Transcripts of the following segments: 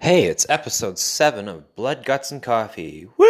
Hey, it's episode 7 of Blood, Guts, and Coffee. Woo!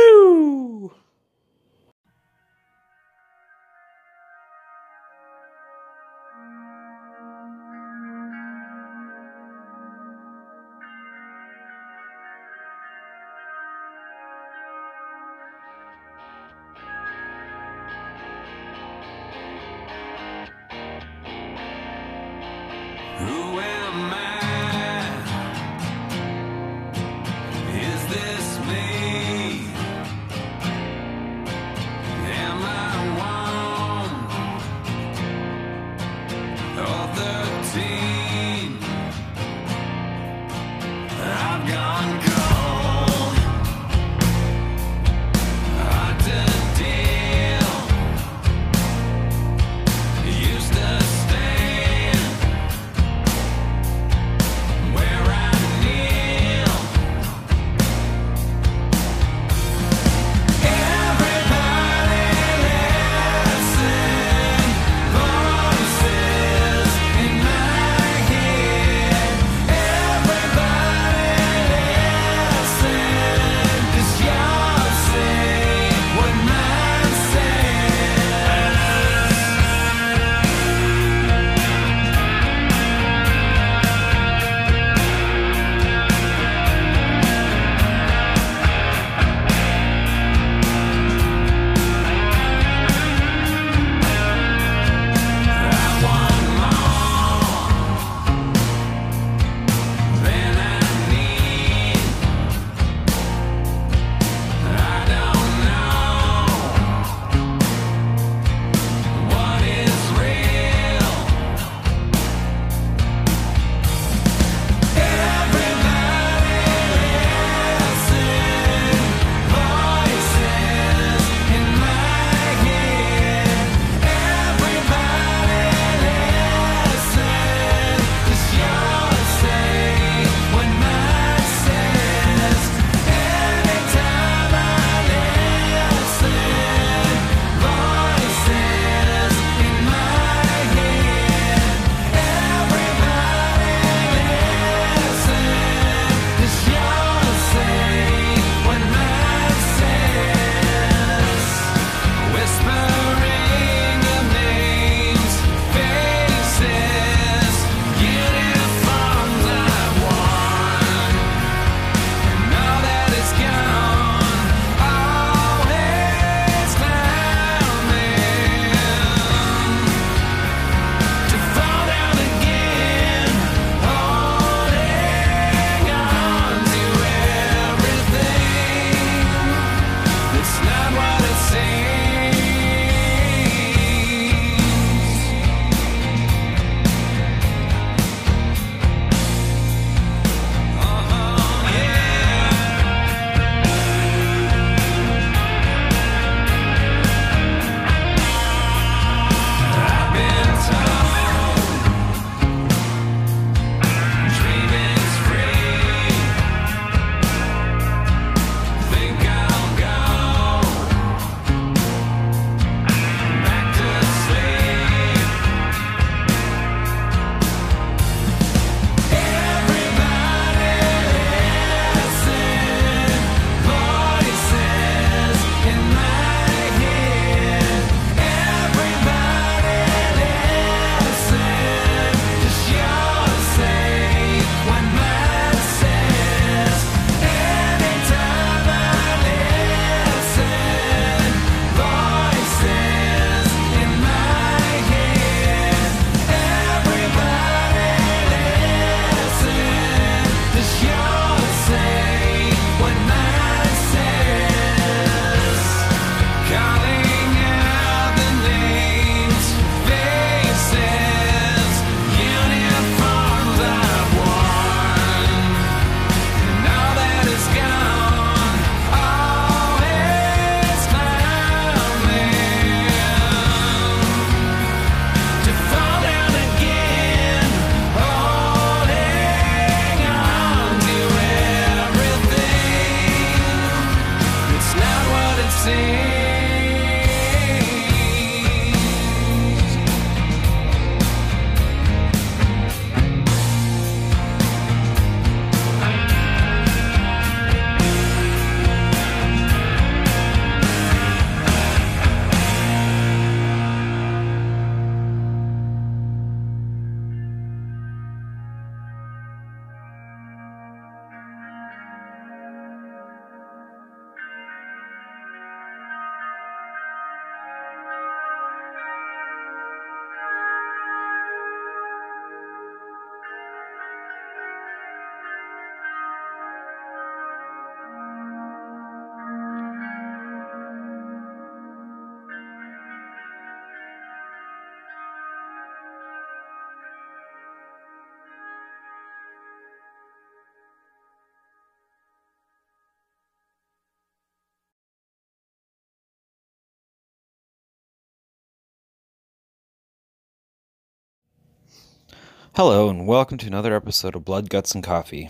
Hello, and welcome to another episode of Blood, Guts, and Coffee.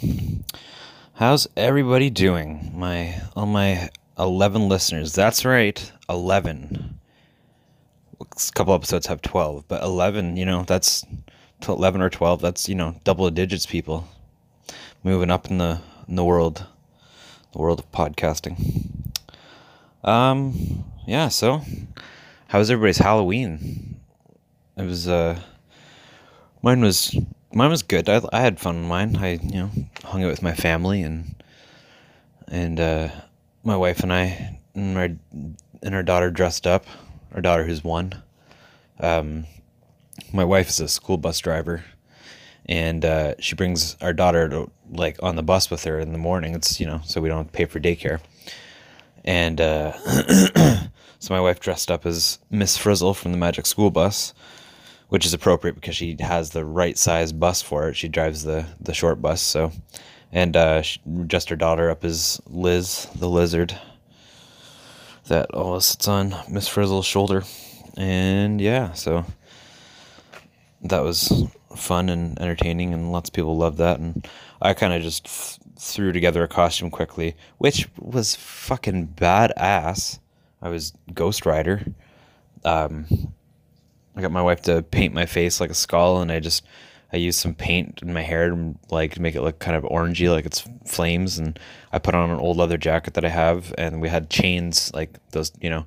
How's everybody doing? My all my eleven listeners. That's right, eleven. A couple episodes have twelve, but eleven. You know, that's eleven or twelve. That's you know double digits. People moving up in the in the world, the world of podcasting. Um, yeah. So, how was everybody's Halloween? It was uh, mine was mine was good. I I had fun in mine. I you know hung out with my family and and uh, my wife and I and our and our daughter dressed up. Our daughter who's one. Um, my wife is a school bus driver, and uh, she brings our daughter to like on the bus with her in the morning. It's you know so we don't pay for daycare and uh, so my wife dressed up as Miss Frizzle from the Magic School Bus, which is appropriate because she has the right size bus for it. She drives the the short bus, so and uh, she dressed her daughter up is Liz the lizard that always sits on Miss Frizzle's shoulder, and yeah, so that was fun and entertaining, and lots of people loved that, and I kind of just threw together a costume quickly, which was fucking badass. I was Ghost Rider. Um, I got my wife to paint my face like a skull, and I just I used some paint in my hair to like make it look kind of orangey, like it's flames. And I put on an old leather jacket that I have, and we had chains like those, you know,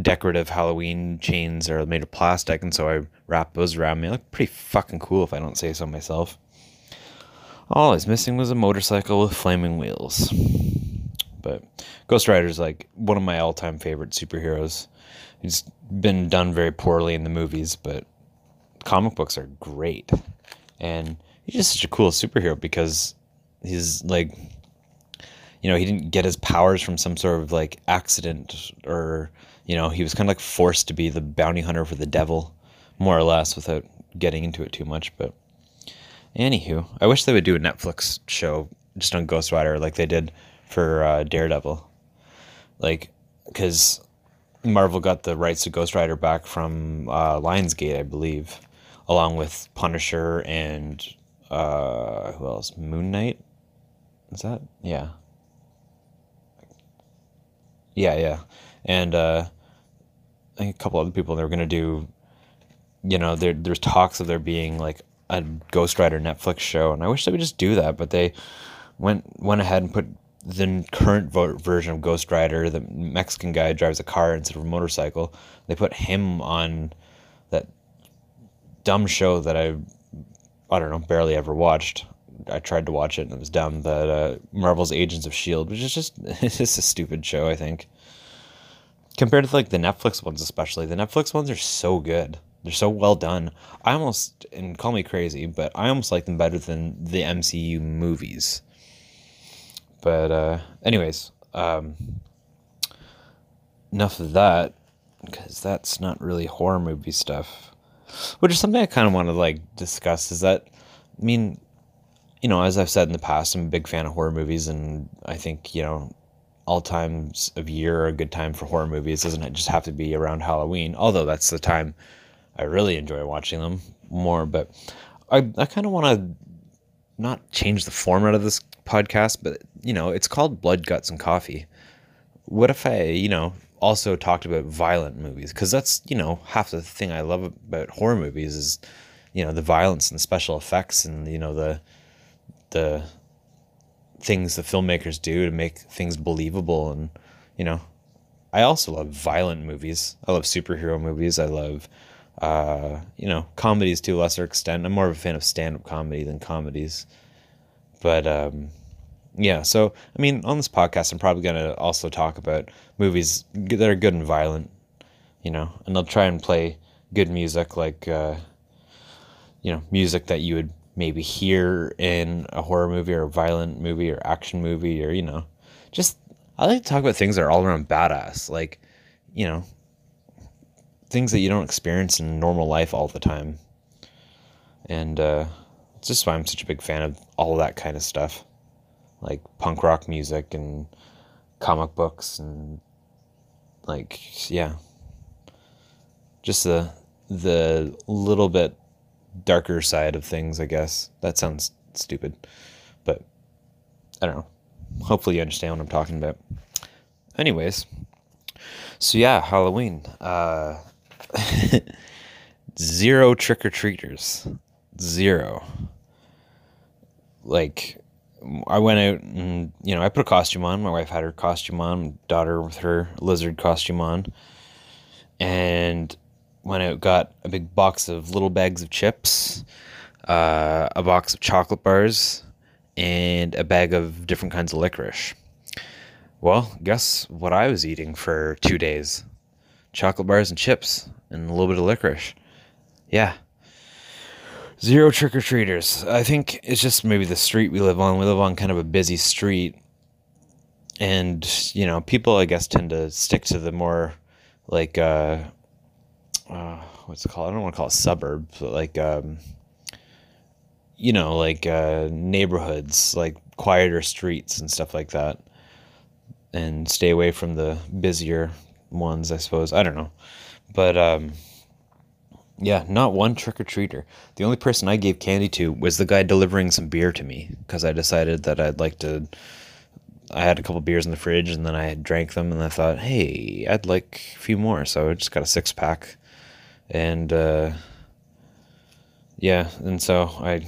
decorative Halloween chains are made of plastic, and so I wrapped those around me. look pretty fucking cool if I don't say so myself. All I was missing was a motorcycle with flaming wheels. But Ghost Rider is like one of my all time favorite superheroes. He's been done very poorly in the movies, but comic books are great. And he's just such a cool superhero because he's like, you know, he didn't get his powers from some sort of like accident or, you know, he was kind of like forced to be the bounty hunter for the devil, more or less, without getting into it too much. But Anywho, I wish they would do a Netflix show just on Ghost Rider like they did for uh, Daredevil. Like, because Marvel got the rights to Ghost Rider back from uh, Lionsgate, I believe, along with Punisher and uh, who else? Moon Knight. Is that yeah? Yeah, yeah, and uh, I think a couple other people. They were gonna do. You know, there there's talks of there being like a Ghost Rider Netflix show, and I wish they would just do that, but they went went ahead and put the current version of Ghost Rider, the Mexican guy drives a car instead of a motorcycle. They put him on that dumb show that I I don't know barely ever watched. I tried to watch it and it was dumb. That uh, Marvel's Agents of Shield, which is just it's just a stupid show. I think compared to like the Netflix ones, especially the Netflix ones are so good. They're so well done. I almost, and call me crazy, but I almost like them better than the MCU movies. But, uh, anyways, um, enough of that, because that's not really horror movie stuff. Which is something I kind of want to, like, discuss is that, I mean, you know, as I've said in the past, I'm a big fan of horror movies, and I think, you know, all times of year are a good time for horror movies. Doesn't it just have to be around Halloween? Although that's the time I really enjoy watching them more. But I, I kind of want to not change the format of this podcast, but you know, it's called Blood, Guts, and Coffee. What if I, you know, also talked about violent movies? Because that's, you know, half the thing I love about horror movies is, you know, the violence and special effects and, you know, the, the things the filmmakers do to make things believable. And, you know, I also love violent movies. I love superhero movies. I love uh, you know, comedies to a lesser extent. I'm more of a fan of stand up comedy than comedies. But um, yeah, so I mean, on this podcast, I'm probably going to also talk about movies that are good and violent, you know, and I'll try and play good music, like, uh, you know, music that you would maybe hear in a horror movie or a violent movie or action movie or, you know, just I like to talk about things that are all around badass. Like, you know, things that you don't experience in normal life all the time. And uh, it's just why I'm such a big fan of all that kind of stuff, like punk rock music and comic books and like yeah, just the the little bit darker side of things, I guess. That sounds stupid, but I don't know. Hopefully, you understand what I'm talking about. Anyways, so yeah, Halloween. Uh, zero trick or treaters. Zero. Like, I went out and, you know, I put a costume on. My wife had her costume on, daughter with her lizard costume on. And went out, got a big box of little bags of chips, uh, a box of chocolate bars, and a bag of different kinds of licorice. Well, guess what I was eating for two days? Chocolate bars and chips and a little bit of licorice. Yeah. Zero trick or treaters. I think it's just maybe the street we live on. We live on kind of a busy street. And, you know, people, I guess, tend to stick to the more like, uh, uh, what's it called? I don't want to call it suburbs, but like, um, you know, like uh, neighborhoods, like quieter streets and stuff like that, and stay away from the busier ones, I suppose. I don't know, but um, yeah, not one trick or treater. The only person I gave candy to was the guy delivering some beer to me because I decided that I'd like to. I had a couple beers in the fridge and then I drank them and I thought, hey, I'd like a few more. So I just got a six pack, and uh, yeah, and so I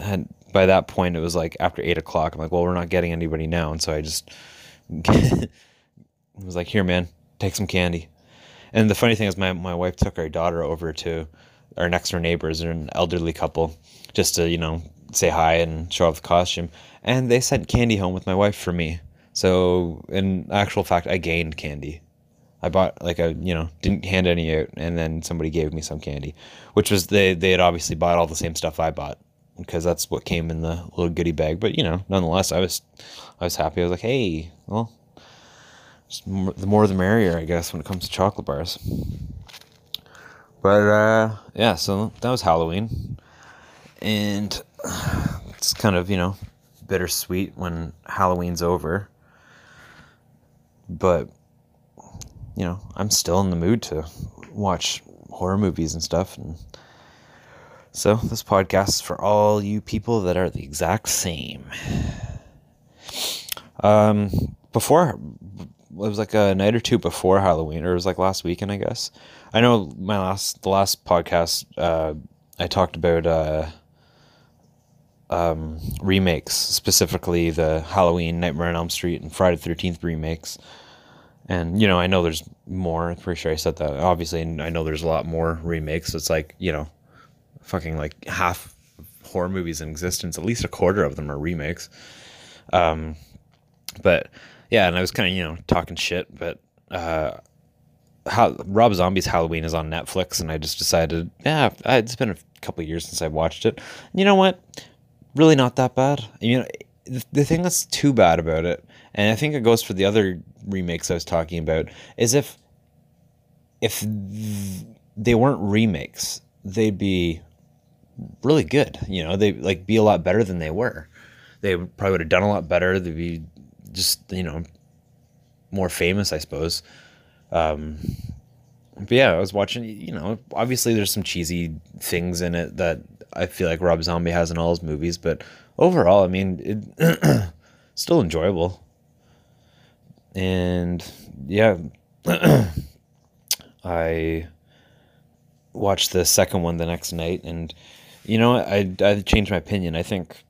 had by that point it was like after eight o'clock. I'm like, well, we're not getting anybody now, and so I just was like, here, man, take some candy. And the funny thing is, my my wife took our daughter over to our next door neighbors, they're an elderly couple, just to you know say hi and show off the costume. And they sent candy home with my wife for me. So in actual fact, I gained candy. I bought like a you know didn't hand any out, and then somebody gave me some candy, which was they they had obviously bought all the same stuff I bought because that's what came in the little goodie bag. But you know, nonetheless, I was I was happy. I was like, hey, well, the more the merrier, I guess, when it comes to chocolate bars. But uh, yeah, so that was Halloween, and it's kind of you know bittersweet when Halloween's over. But you know, I'm still in the mood to watch horror movies and stuff, and so, this podcast is for all you people that are the exact same. Um, before, was like a night or two before Halloween, or it was like last weekend, I guess. I know my last, the last podcast, uh, I talked about, uh, um, remakes, specifically the Halloween, Nightmare on Elm Street, and Friday the 13th remakes. And, you know, I know there's more. I'm pretty sure I said that. Obviously, I know there's a lot more remakes. It's like, you know, fucking like half horror movies in existence. At least a quarter of them are remakes. Um, but yeah, and I was kind of you know talking shit, but uh, how Rob Zombie's Halloween is on Netflix, and I just decided, yeah, it's been a couple years since I watched it. And you know what? Really not that bad. You know, the, the thing that's too bad about it, and I think it goes for the other remakes I was talking about, is if if they weren't remakes, they'd be really good. You know, they like be a lot better than they were. They probably would have done a lot better. They'd be just you know more famous, I suppose. Um, but yeah, I was watching. You know, obviously there's some cheesy things in it that I feel like Rob Zombie has in all his movies, but overall, I mean, it still enjoyable. And yeah, I watched the second one the next night, and you know, I I changed my opinion. I think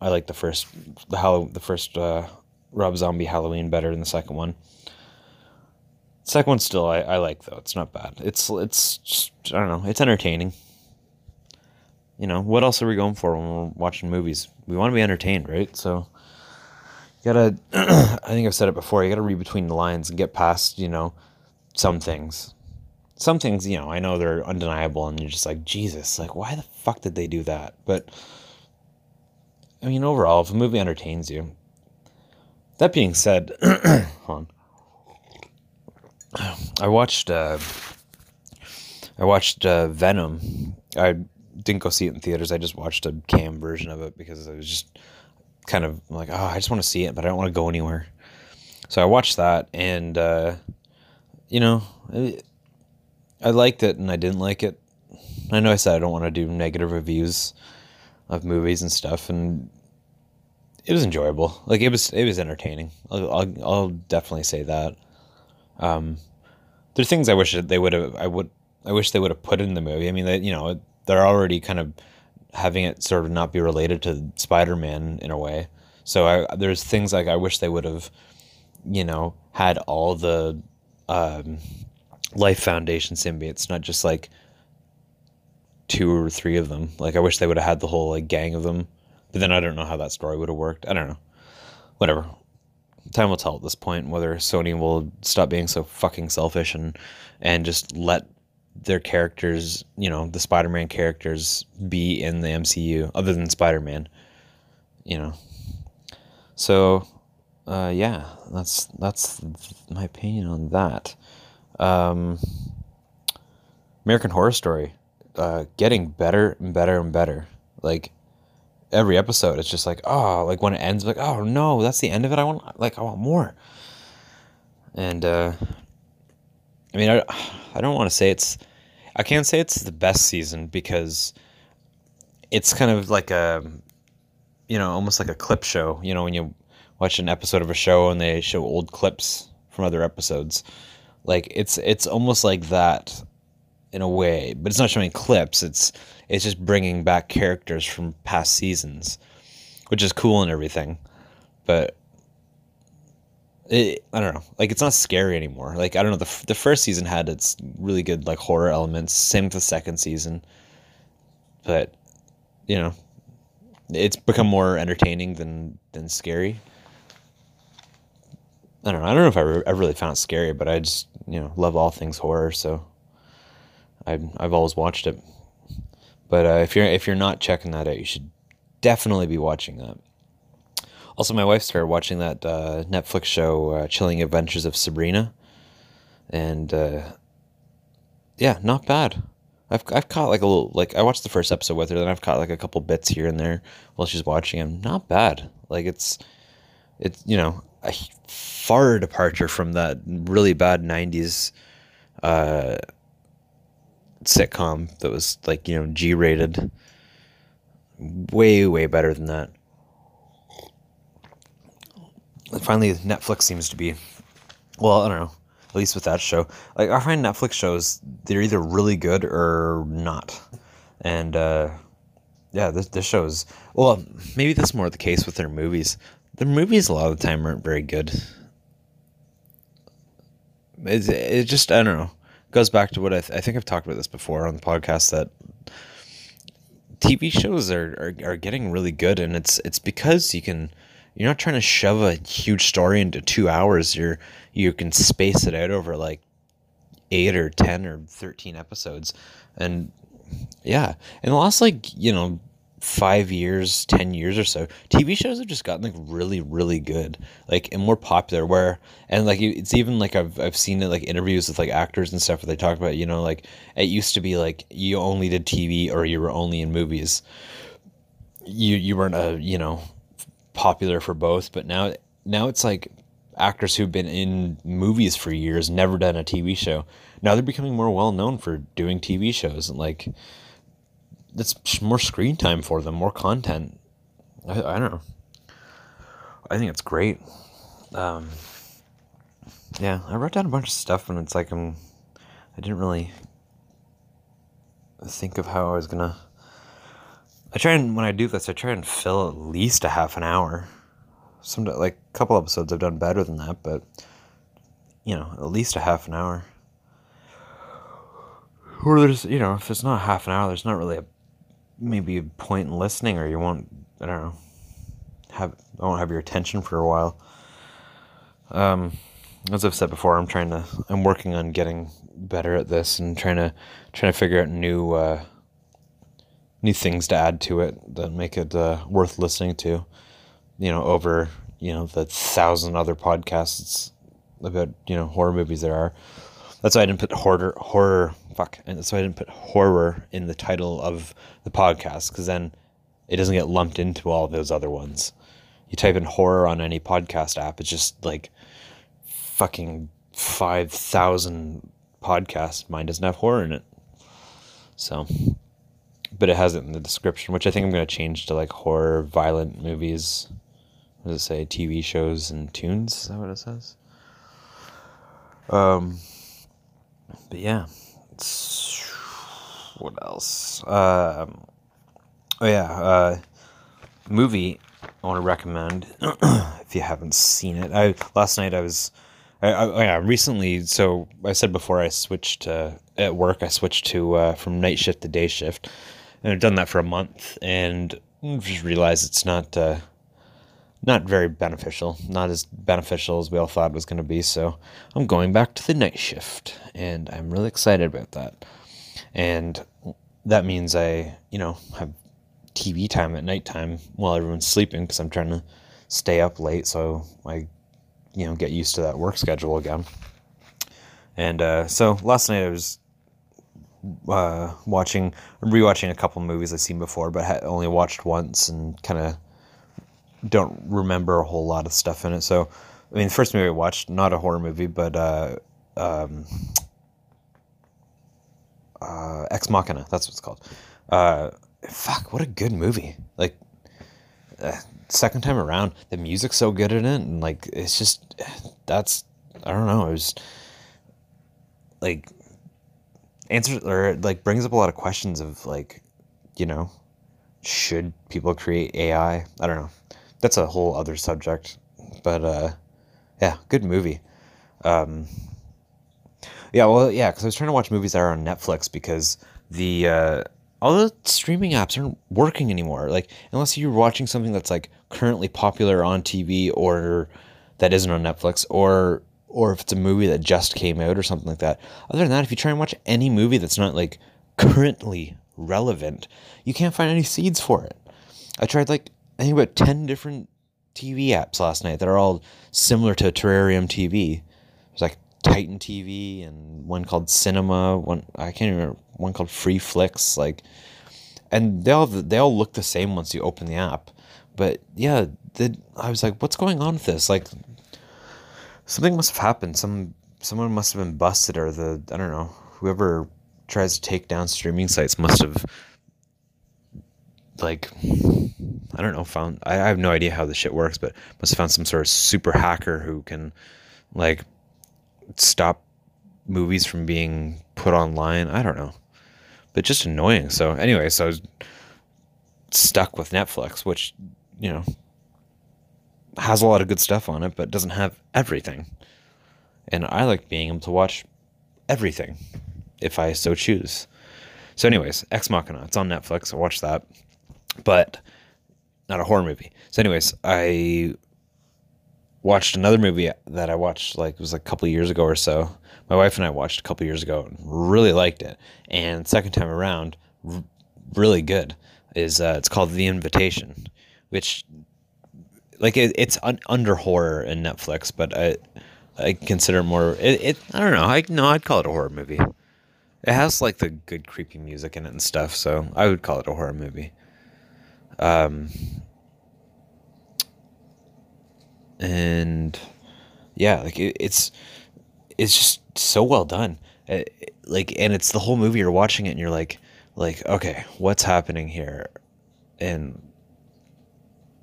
I like the first the Hall the first uh, Rob Zombie Halloween better than the second one. Second one still I, I like though. It's not bad. It's it's just, I don't know. It's entertaining. You know what else are we going for when we're watching movies? We want to be entertained, right? So you gotta. I think I've said it before. You gotta read between the lines and get past you know some things some things, you know, I know they're undeniable and you're just like, Jesus, like, why the fuck did they do that? But, I mean, overall, if a movie entertains you, that being said, on. I watched, uh, I watched uh, Venom. I didn't go see it in theaters. I just watched a cam version of it because I was just kind of like, oh, I just want to see it, but I don't want to go anywhere. So I watched that, and uh, you know, I liked it and I didn't like it. I know I said I don't want to do negative reviews of movies and stuff, and it was enjoyable. Like it was, it was entertaining. I'll, I'll, I'll definitely say that. Um, there's things I wish they would have. I would. I wish they would have put in the movie. I mean, they, you know, they're already kind of having it sort of not be related to Spider-Man in a way. So I, there's things like I wish they would have, you know, had all the um, Life Foundation symbiotes, not just like two or three of them. Like I wish they would have had the whole like gang of them. But then I don't know how that story would have worked. I don't know. Whatever. Time will tell at this point whether Sony will stop being so fucking selfish and and just let their characters, you know, the Spider-Man characters be in the MCU other than Spider-Man. You know. So uh, yeah, that's that's my opinion on that. Um, American Horror Story uh, getting better and better and better. Like every episode, it's just like oh, like when it ends, like oh no, that's the end of it. I want like I want more. And uh, I mean, I I don't want to say it's I can't say it's the best season because it's kind of like a you know almost like a clip show. You know when you watch an episode of a show and they show old clips from other episodes. Like it's it's almost like that in a way, but it's not showing clips. It's it's just bringing back characters from past seasons, which is cool and everything. But it, I don't know. Like it's not scary anymore. Like I don't know. The the first season had its really good like horror elements. Same with the second season. But you know, it's become more entertaining than than scary. I don't know. I don't know if I, re- I really found it scary, but I just you know love all things horror, so I've I've always watched it. But uh, if you're if you're not checking that out, you should definitely be watching that. Also, my wife started watching that uh, Netflix show, uh, "Chilling Adventures of Sabrina," and uh, yeah, not bad. I've I've caught like a little like I watched the first episode with her, then I've caught like a couple bits here and there while she's watching them. Not bad. Like it's it's you know a far departure from that really bad '90s uh, sitcom that was like you know G rated. Way way better than that. Finally, Netflix seems to be. Well, I don't know. At least with that show, like I find Netflix shows they're either really good or not, and uh, yeah, this this show is well. Maybe that's more the case with their movies. Their movies a lot of the time aren't very good. It it just I don't know goes back to what I, th- I think I've talked about this before on the podcast that TV shows are, are, are getting really good and it's it's because you can you're not trying to shove a huge story into two hours. You're you can space it out over like eight or ten or 13 episodes. And yeah. In the last like you know five years, ten years or so, TV shows have just gotten like really, really good, like and more popular. Where and like it's even like I've I've seen it like interviews with like actors and stuff where they talk about you know like it used to be like you only did TV or you were only in movies. You you weren't a you know popular for both, but now now it's like actors who've been in movies for years, never done a TV show. Now they're becoming more well known for doing TV shows and like that's more screen time for them, more content. I, I don't know. I think it's great. Um, yeah, I wrote down a bunch of stuff, and it's like I'm. Um, I didn't really think of how I was gonna. I try and when I do this, I try and fill at least a half an hour. Some like a couple episodes I've done better than that, but you know, at least a half an hour. Or there's you know, if it's not half an hour, there's not really a maybe a point in listening, or you won't. I don't know. Have I won't have your attention for a while. Um, as I've said before, I'm trying to. I'm working on getting better at this and trying to trying to figure out new uh, new things to add to it that make it uh, worth listening to. You know, over you know the thousand other podcasts about you know horror movies there are. That's why I didn't put horror horror fuck, and that's why I didn't put horror in the title of the podcast because then it doesn't get lumped into all those other ones. You type in horror on any podcast app, it's just like fucking five thousand podcasts. Mine doesn't have horror in it. So, but it has it in the description, which I think I'm going to change to like horror, violent movies. What does it say? TV shows and tunes? Is that what it says? Um, but yeah, it's, what else? Um, oh yeah, uh, movie I want to recommend if you haven't seen it. I last night I was, I, I oh yeah recently. So I said before I switched uh, at work. I switched to uh, from night shift to day shift, and I've done that for a month, and just realized it's not. Uh, not very beneficial, not as beneficial as we all thought it was going to be. So I'm going back to the night shift, and I'm really excited about that. And that means I, you know, have TV time at nighttime while everyone's sleeping because I'm trying to stay up late so I, you know, get used to that work schedule again. And uh, so last night I was uh, watching, rewatching a couple movies I've seen before, but had only watched once and kind of don't remember a whole lot of stuff in it. So, I mean, the first movie I watched, not a horror movie, but uh, um, uh, Ex Machina. That's what it's called. Uh, fuck, what a good movie! Like, uh, second time around, the music's so good in it, and like, it's just that's I don't know. It was like answers or like brings up a lot of questions of like, you know, should people create AI? I don't know that's a whole other subject. But uh, yeah, good movie. Um, yeah, well, yeah, because I was trying to watch movies that are on Netflix because the uh, all the streaming apps aren't working anymore. Like unless you're watching something that's like currently popular on TV or that isn't on Netflix or or if it's a movie that just came out or something like that. Other than that, if you try and watch any movie that's not like currently relevant, you can't find any seeds for it. I tried like I think about 10 different TV apps last night that are all similar to Terrarium TV. There's like Titan TV and one called Cinema, one I can't remember, one called Free Flicks like and they all they all look the same once you open the app. But yeah, the, I was like what's going on with this? Like something must have happened. Some someone must have been busted or the I don't know, whoever tries to take down streaming sites must have like I don't know, found I, I have no idea how this shit works, but must have found some sort of super hacker who can like stop movies from being put online. I don't know. But just annoying. So anyway, so I was stuck with Netflix, which, you know, has a lot of good stuff on it, but doesn't have everything. And I like being able to watch everything if I so choose. So, anyways, Ex Machina, it's on Netflix. I watched that. But not a horror movie. So, anyways, I watched another movie that I watched like it was a couple years ago or so. My wife and I watched a couple years ago and really liked it. And second time around, r- really good. Is uh, it's called The Invitation, which like it, it's un- under horror in Netflix, but I I consider more it, it I don't know I no I'd call it a horror movie. It has like the good creepy music in it and stuff, so I would call it a horror movie. Um, and yeah, like it, it's it's just so well done. It, uh, like, and it's the whole movie. You're watching it, and you're like, like, okay, what's happening here? And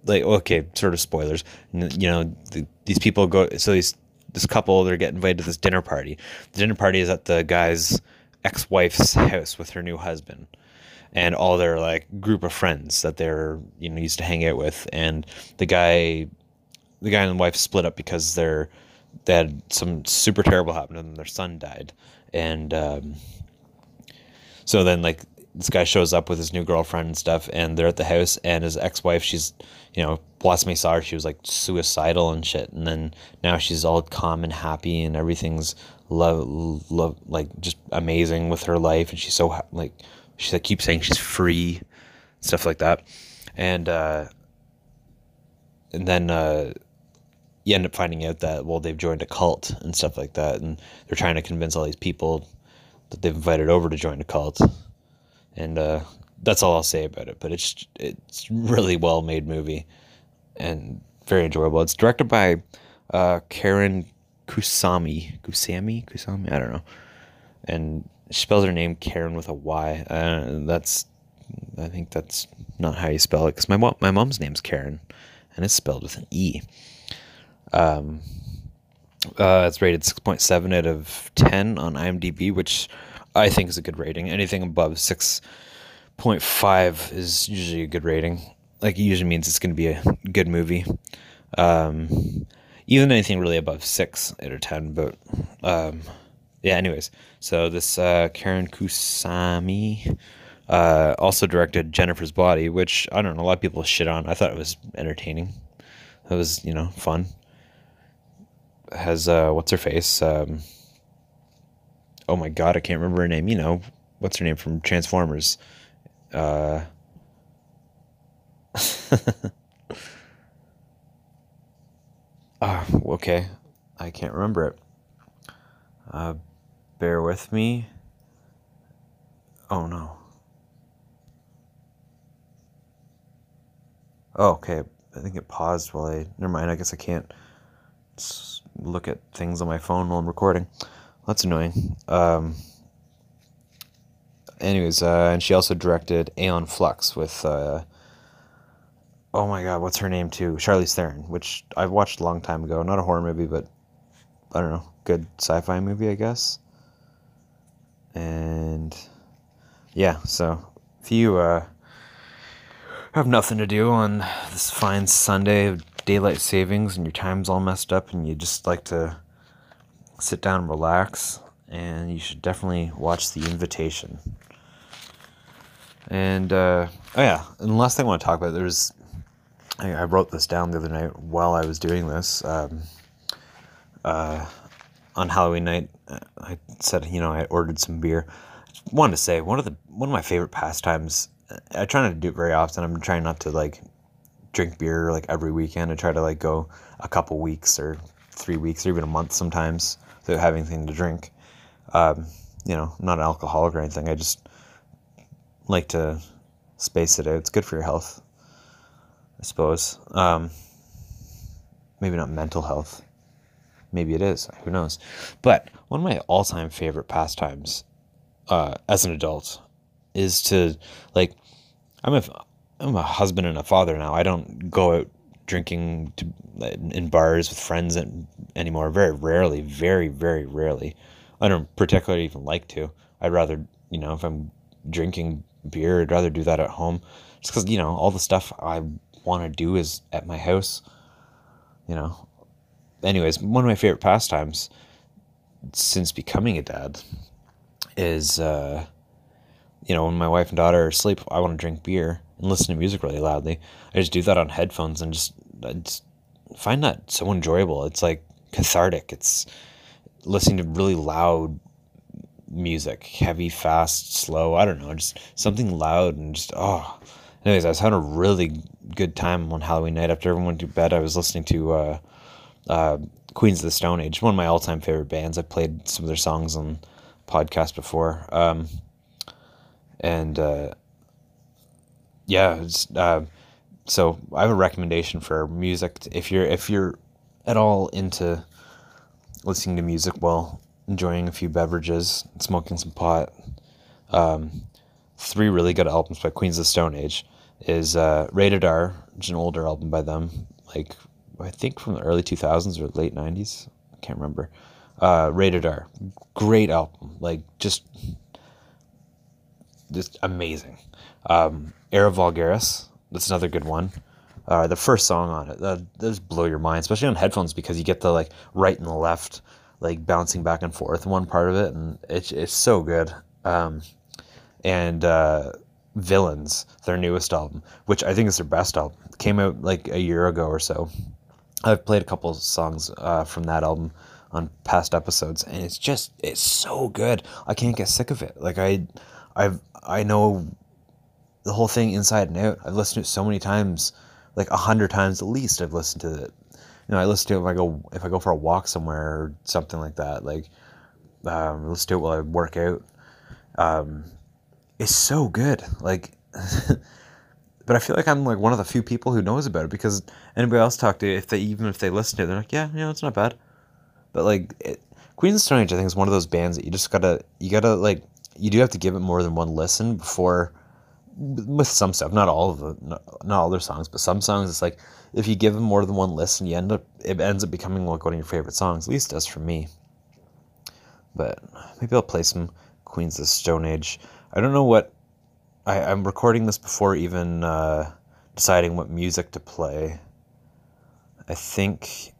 like, okay, sort of spoilers. You know, the, these people go. So these this couple they're getting invited to this dinner party. The dinner party is at the guy's ex-wife's house with her new husband and all their like group of friends that they're you know used to hang out with. And the guy the guy and the wife split up because they're they had some super terrible happen them their son died. And um, so then like this guy shows up with his new girlfriend and stuff and they're at the house and his ex-wife she's you know last time she was like suicidal and shit. And then now she's all calm and happy and everything's love love like just amazing with her life and she's so like she like keeps saying she's free, stuff like that, and uh, and then uh, you end up finding out that well they've joined a cult and stuff like that, and they're trying to convince all these people that they've invited over to join a cult, and uh, that's all I'll say about it. But it's it's really well made movie, and very enjoyable. It's directed by uh, Karyn Kusami, Kusami, Kusama. I don't know, and she spells her name Karen with a Y. Uh, that's I think that's not how you spell it because my mom my mom's name's Karen, and it's spelled with an E. Um, uh, it's rated six point seven out of ten on IMDb, which I think is a good rating. Anything above six point five is usually a good rating. Like it usually means it's going to be a good movie. Um, even anything really above six out of ten, but um, yeah. Anyways, so this uh, Karyn Kusama uh, also directed Jennifer's Body, which I don't know a lot of people shit on. I thought it was entertaining. It was you know fun. Has uh, what's her face? Um, oh my god, I can't remember her name. You know what's her name from Transformers. Uh, Ah, okay. I can't remember it. Uh, bear with me. Oh no. Oh, okay. I think it paused while I. Never mind. I guess I can't look at things on my phone while I'm recording. That's annoying. Um, anyways, uh, and she also directed Aeon Flux with uh, oh my god, what's her name too? Charlize Theron, which I've watched a long time ago. Not a horror movie, but I don't know, good sci-fi movie, I guess. And yeah, so if you uh, have nothing to do on this fine Sunday of daylight savings and your time's all messed up and you just like to sit down and relax, and you should definitely watch The Invitation. And uh, oh yeah, and the last thing I want to talk about there's I, I wrote this down the other night while I was doing this. Um, uh, on Halloween night, I said, you know, I ordered some beer. I wanted to say one of the one of my favorite pastimes. I try not to do it very often. I'm trying not to like drink beer like every weekend. I try to like go a couple weeks or three weeks or even a month sometimes without having anything to drink. Um, you know, I'm not an alcoholic or anything. I just like to space it out. It's good for your health. I suppose. Um, maybe not mental health. Maybe it is. Who knows? But one of my all time favorite pastimes uh, as an adult is to, like, I'm a, I'm a husband and a father now. I don't go out drinking to, in bars with friends anymore. Very rarely. Very, very rarely. I don't particularly even like to. I'd rather, you know, if I'm drinking beer, I'd rather do that at home. Just because, you know, all the stuff I want to do is at my house. You know. Anyways, one of my favorite pastimes since becoming a dad is uh, you know when my wife and daughter are asleep i want to drink beer and listen to music really loudly. I just do that on headphones and just i just find that so enjoyable. It's like cathartic. It's listening to really loud music heavy fast slow i don't know just something loud and just oh. Anyways i was having a really good time on Halloween night after everyone went to bed. I was listening to uh, uh, Queens of the Stone Age, one of my all-time favorite bands. I've played some of their songs on podcast before, um, and uh, yeah, uh, so I have a recommendation for music. If you're if you're at all into listening to music while enjoying a few beverages, smoking some pot, um, three really good albums by Queens of the Stone Age is uh, Rated R, which is an older album by them, like I think from the early 2000s or late 90s. I can't remember. Uh, Rated R, great album, like just just amazing. Um, Era Vulgaris, that's another good one. Uh, the first song on it, that just blow your mind, especially on headphones because you get the like right and the left, like bouncing back and forth one part of it, and it's it's so good. Um, and uh, Villains, their newest album, which I think is their best album. came out like a year ago or so. I've played a couple songs uh, from that album on past episodes, and it's just it's so good. I can't get sick of it. Like I, I've I know the whole thing inside and out. I've listened to it so many times, like a hundred times at least. I've listened to it. You know, I listen to it if I go if I go for a walk somewhere or something like that. Like, um, listen to it while I work out. Um, is so good. Like, but I feel like I'm like one of the few people who knows about it because anybody else talk to if they even if they listen to it, they're like, yeah, you know, it's not bad. But like, it, Queens Stone Age, I think is one of those bands that you just gotta you gotta like you do have to give it more than one listen before with some stuff, not all of the, not, not all their songs, but some songs, it's like if you give them more than one listen, you end up it ends up becoming like one of your favorite songs. At least does for me. But maybe I'll play some Queens of Stone Age. I don't know what I, I'm recording this before even uh, deciding what music to play. I think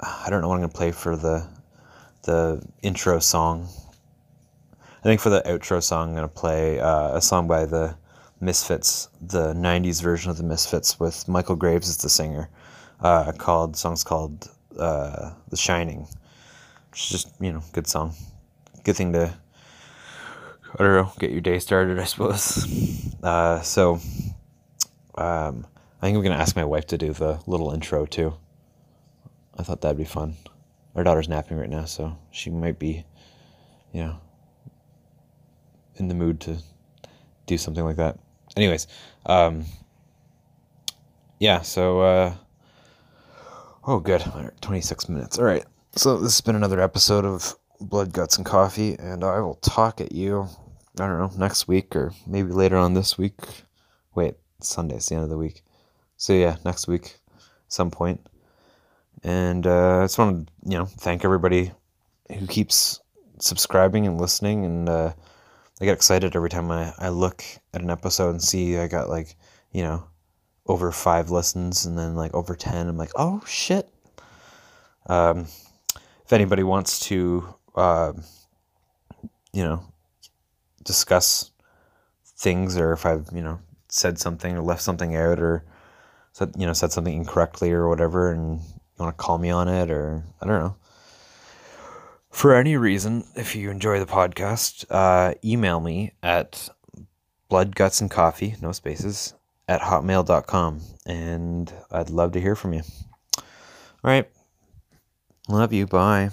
I don't know what I'm gonna play for the the intro song. I think for the outro song, I'm gonna play uh, a song by the Misfits, the '90s version of the Misfits with Michael Graves as the singer, uh, called songs called uh, "The Shining," which is just you know good song, good thing to I don't know get your day started, I suppose. Uh, so, um, I think I'm gonna ask my wife to do the little intro too. I thought that'd be fun. Our daughter's napping right now, so she might be, you know in the mood to do something like that. Anyways, um, yeah, so, uh, oh, good. 26 minutes. All right. So, this has been another episode of Blood, Guts, and Coffee, and I will talk at you, I don't know, next week or maybe later on this week. Wait, Sunday's the end of the week. So, yeah, next week, some point. And uh, I just want to, you know, thank everybody who keeps subscribing and listening and, uh, I get excited every time I, I look at an episode and see I got like, you know, over five listens and then like over 10. I'm like, oh shit. Um, if anybody wants to, uh, you know, discuss things or if I've, you know, said something or left something out or said, you know, said something incorrectly or whatever and you want to call me on it or I don't know for any reason, if you enjoy the podcast, uh, email me at blood, guts, and coffee, no spaces, at hotmail.com. And I'd love to hear from you. All right. Love you. Bye.